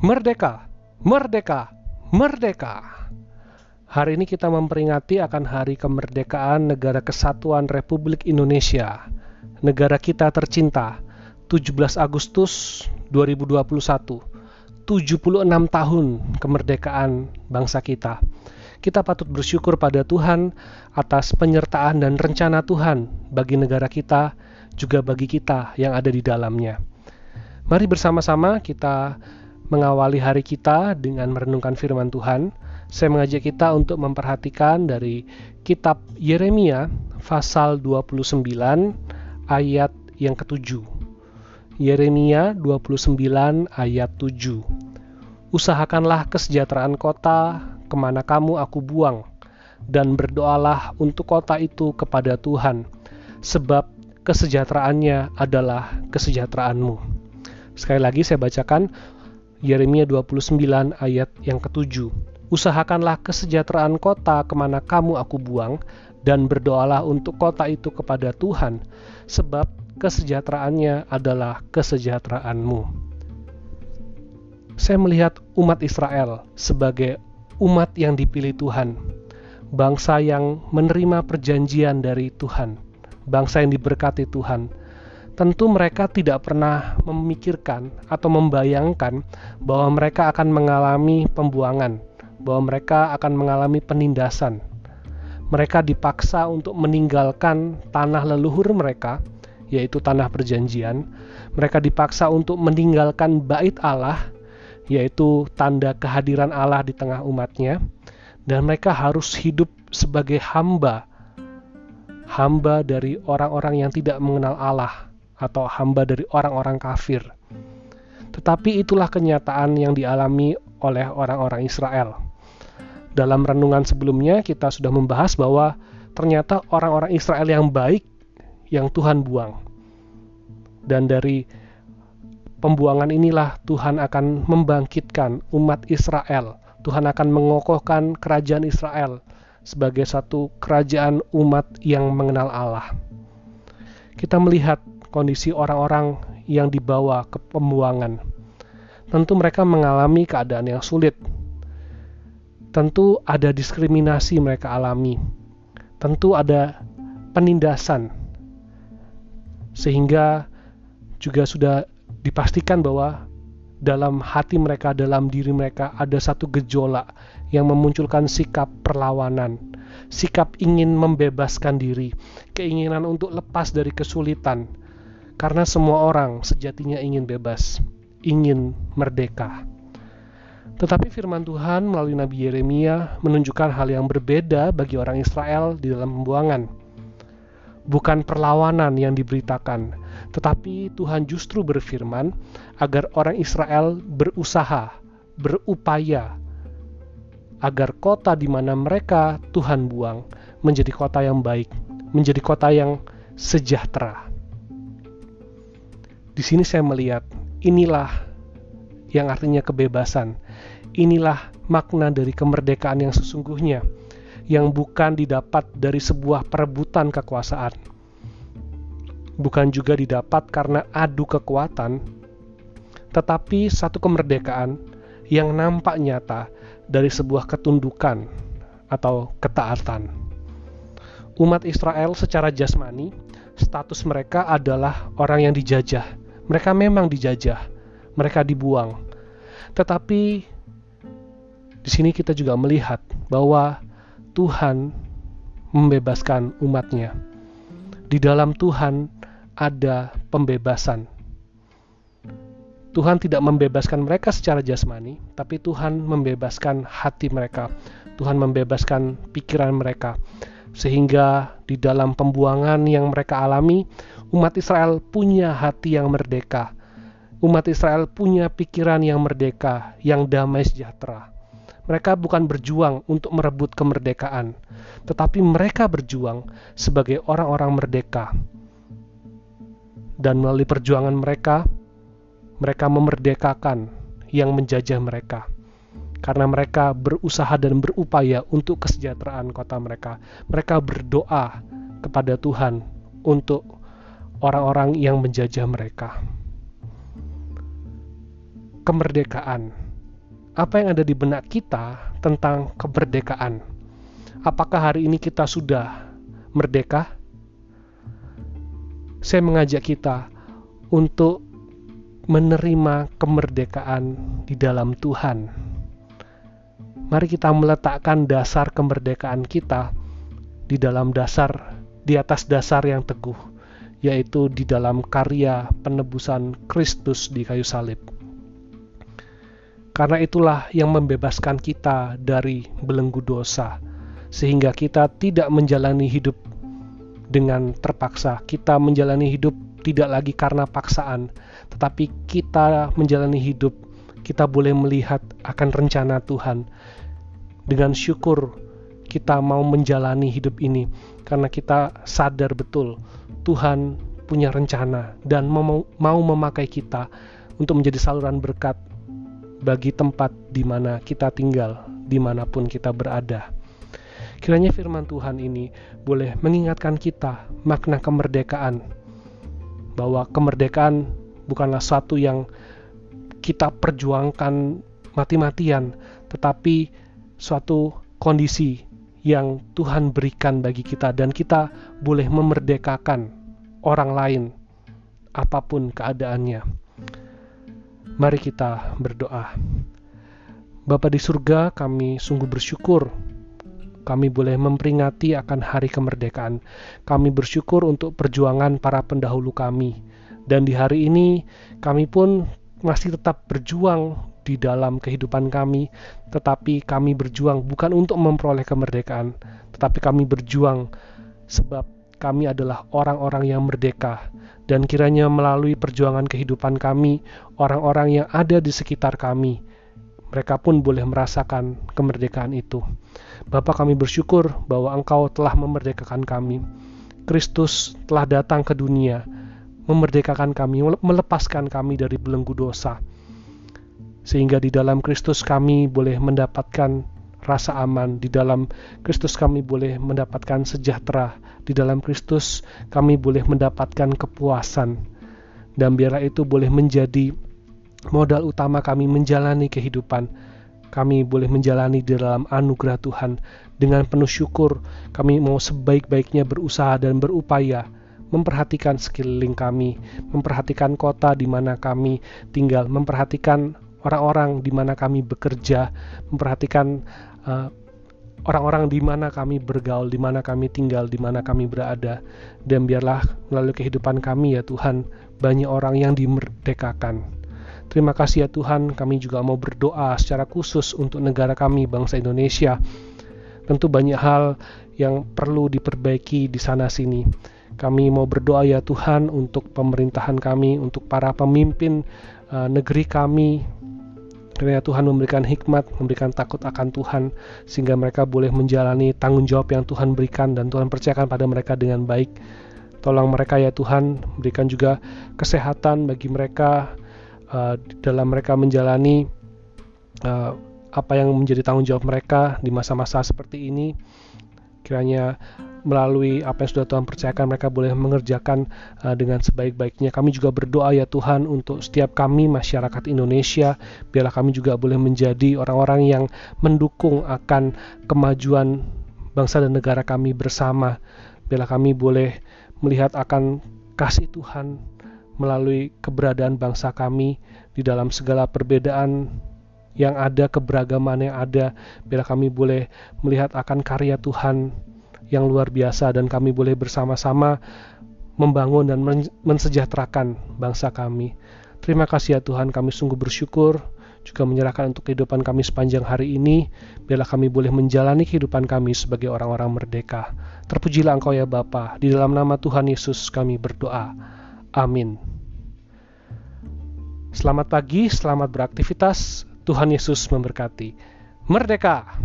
Merdeka, merdeka, merdeka. Hari ini kita memperingati akan hari kemerdekaan Negara Kesatuan Republik Indonesia. Negara kita tercinta, 17 Agustus 2021. 76 tahun kemerdekaan bangsa kita. Kita patut bersyukur pada Tuhan atas penyertaan dan rencana Tuhan bagi negara kita, juga bagi kita yang ada di dalamnya. Mari bersama-sama kita mengawali hari kita dengan merenungkan firman Tuhan. Saya mengajak kita untuk memperhatikan dari kitab Yeremia pasal 29 ayat yang ketujuh. Yeremia 29 ayat 7. Usahakanlah kesejahteraan kota ke mana kamu aku buang, dan berdoalah untuk kota itu kepada Tuhan, sebab kesejahteraannya adalah kesejahteraanmu. Sekali lagi saya bacakan Yeremia 29 ayat yang ketujuh. Usahakanlah kesejahteraan kota ke mana kamu aku buang, dan berdoalah untuk kota itu kepada Tuhan, sebab kesejahteraannya adalah kesejahteraanmu. Saya melihat umat Israel sebagai umat yang dipilih Tuhan, bangsa yang menerima perjanjian dari Tuhan, bangsa yang diberkati Tuhan, tentu mereka tidak pernah memikirkan atau membayangkan bahwa mereka akan mengalami pembuangan, bahwa mereka akan mengalami penindasan. Mereka dipaksa untuk meninggalkan tanah leluhur mereka, yaitu tanah perjanjian. Mereka dipaksa untuk meninggalkan bait Allah, yaitu tanda kehadiran Allah di tengah umatnya, dan mereka harus hidup sebagai hamba, hamba dari orang-orang yang tidak mengenal Allah atau hamba dari orang-orang kafir. Tetapi itulah kenyataan yang dialami oleh orang-orang Israel. Dalam renungan sebelumnya kita sudah membahas bahwa ternyata orang-orang Israel yang baik yang Tuhan buang. Dan dari pembuangan inilah Tuhan akan membangkitkan umat Israel. Tuhan akan mengokohkan kerajaan Israel sebagai satu kerajaan umat yang mengenal Allah. Kita melihat kondisi orang-orang yang dibawa ke pembuangan. Tentu mereka mengalami keadaan yang sulit. Tentu ada diskriminasi mereka alami. Tentu ada penindasan. Sehingga juga sudah dipastikan bahwa dalam hati mereka, dalam diri mereka ada satu gejolak yang memunculkan sikap perlawanan, sikap ingin membebaskan diri, keinginan untuk lepas dari kesulitan, karena semua orang sejatinya ingin bebas, ingin merdeka. Tetapi firman Tuhan melalui Nabi Yeremia menunjukkan hal yang berbeda bagi orang Israel di dalam pembuangan. Bukan perlawanan yang diberitakan, tetapi Tuhan justru berfirman agar orang Israel berusaha, berupaya agar kota di mana mereka Tuhan buang menjadi kota yang baik, menjadi kota yang sejahtera. Di sini saya melihat inilah yang artinya kebebasan. Inilah makna dari kemerdekaan yang sesungguhnya, yang bukan didapat dari sebuah perebutan kekuasaan, bukan juga didapat karena adu kekuatan, tetapi satu kemerdekaan yang nampak nyata dari sebuah ketundukan atau ketaatan. Umat Israel secara jasmani, status mereka adalah orang yang dijajah, mereka memang dijajah, mereka dibuang. Tetapi di sini kita juga melihat bahwa Tuhan membebaskan umatnya. Di dalam Tuhan ada pembebasan. Tuhan tidak membebaskan mereka secara jasmani, tapi Tuhan membebaskan hati mereka. Tuhan membebaskan pikiran mereka, sehingga di dalam pembuangan yang mereka alami, umat Israel punya hati yang merdeka. Umat Israel punya pikiran yang merdeka, yang damai sejahtera. Mereka bukan berjuang untuk merebut kemerdekaan, tetapi mereka berjuang sebagai orang-orang merdeka. Dan melalui perjuangan mereka, mereka memerdekakan yang menjajah mereka karena mereka berusaha dan berupaya untuk kesejahteraan kota mereka. Mereka berdoa kepada Tuhan untuk orang-orang yang menjajah mereka. Kemerdekaan apa yang ada di benak kita tentang kemerdekaan. Apakah hari ini kita sudah merdeka? Saya mengajak kita untuk menerima kemerdekaan di dalam Tuhan. Mari kita meletakkan dasar kemerdekaan kita di dalam dasar, di atas dasar yang teguh, yaitu di dalam karya penebusan Kristus di kayu salib. Karena itulah yang membebaskan kita dari belenggu dosa, sehingga kita tidak menjalani hidup dengan terpaksa. Kita menjalani hidup tidak lagi karena paksaan, tetapi kita menjalani hidup, kita boleh melihat akan rencana Tuhan. Dengan syukur, kita mau menjalani hidup ini karena kita sadar betul Tuhan punya rencana dan mau, memakai kita untuk menjadi saluran berkat bagi tempat di mana kita tinggal, di mana pun kita berada. Kiranya firman Tuhan ini boleh mengingatkan kita makna kemerdekaan, bahwa kemerdekaan bukanlah satu yang kita perjuangkan mati-matian, tetapi suatu kondisi yang Tuhan berikan bagi kita, dan kita boleh memerdekakan orang lain, apa pun keadaannya. Mari kita berdoa. Bapa di surga, kami sungguh bersyukur kami boleh memperingati akan hari kemerdekaan. Kami bersyukur untuk perjuangan para pendahulu kami. Dan di hari ini kami pun masih tetap berjuang di dalam kehidupan kami, tetapi kami berjuang bukan untuk memperoleh kemerdekaan, tetapi kami berjuang sebab kami adalah orang-orang yang merdeka, dan kiranya melalui perjuangan kehidupan kami, orang-orang yang ada di sekitar kami, mereka pun boleh merasakan kemerdekaan itu. Bapak kami bersyukur bahwa Engkau telah memerdekakan kami. Kristus telah datang ke dunia, memerdekakan kami, melepaskan kami dari belenggu dosa. Sehingga di dalam Kristus kami boleh mendapatkan rasa aman, di dalam Kristus kami boleh mendapatkan sejahtera, di dalam Kristus kami boleh mendapatkan kepuasan. Dan biarlah itu boleh menjadi modal utama kami menjalani kehidupan. Kami boleh menjalani di dalam anugerah Tuhan dengan penuh syukur. Kami mau sebaik-baiknya berusaha dan berupaya memperhatikan sekeliling kami, memperhatikan kota di mana kami tinggal, memperhatikan orang-orang di mana kami bekerja, memperhatikan uh, orang-orang di mana kami bergaul, di mana kami tinggal, di mana kami berada. Dan biarlah melalui kehidupan kami ya Tuhan, banyak orang yang dimerdekakan. Terima kasih ya Tuhan, kami juga mau berdoa secara khusus untuk negara kami, bangsa Indonesia. Tentu banyak hal yang perlu diperbaiki di sana-sini. Kami mau berdoa ya Tuhan untuk pemerintahan kami, untuk para pemimpin uh, negeri kami, Kiranya Tuhan memberikan hikmat, memberikan takut akan Tuhan, sehingga mereka boleh menjalani tanggung jawab yang Tuhan berikan dan Tuhan percayakan pada mereka dengan baik. Tolong mereka ya Tuhan, berikan juga kesehatan bagi mereka uh, dalam mereka menjalani uh, apa yang menjadi tanggung jawab mereka di masa-masa seperti ini. Kiranya melalui apa yang sudah Tuhan percayakan mereka boleh mengerjakan uh, dengan sebaik-baiknya. Kami juga berdoa ya Tuhan untuk setiap kami masyarakat Indonesia, biarlah kami juga boleh menjadi orang-orang yang mendukung akan kemajuan bangsa dan negara kami bersama. Biarlah kami boleh melihat akan kasih Tuhan melalui keberadaan bangsa kami di dalam segala perbedaan yang ada, keberagaman yang ada. Biarlah kami boleh melihat akan karya Tuhan yang luar biasa dan kami boleh bersama-sama membangun dan mensejahterakan bangsa kami. Terima kasih ya Tuhan, kami sungguh bersyukur juga menyerahkan untuk kehidupan kami sepanjang hari ini. Biarlah kami boleh menjalani kehidupan kami sebagai orang-orang merdeka. Terpujilah Engkau ya Bapa. Di dalam nama Tuhan Yesus kami berdoa. Amin. Selamat pagi, selamat beraktivitas. Tuhan Yesus memberkati. Merdeka!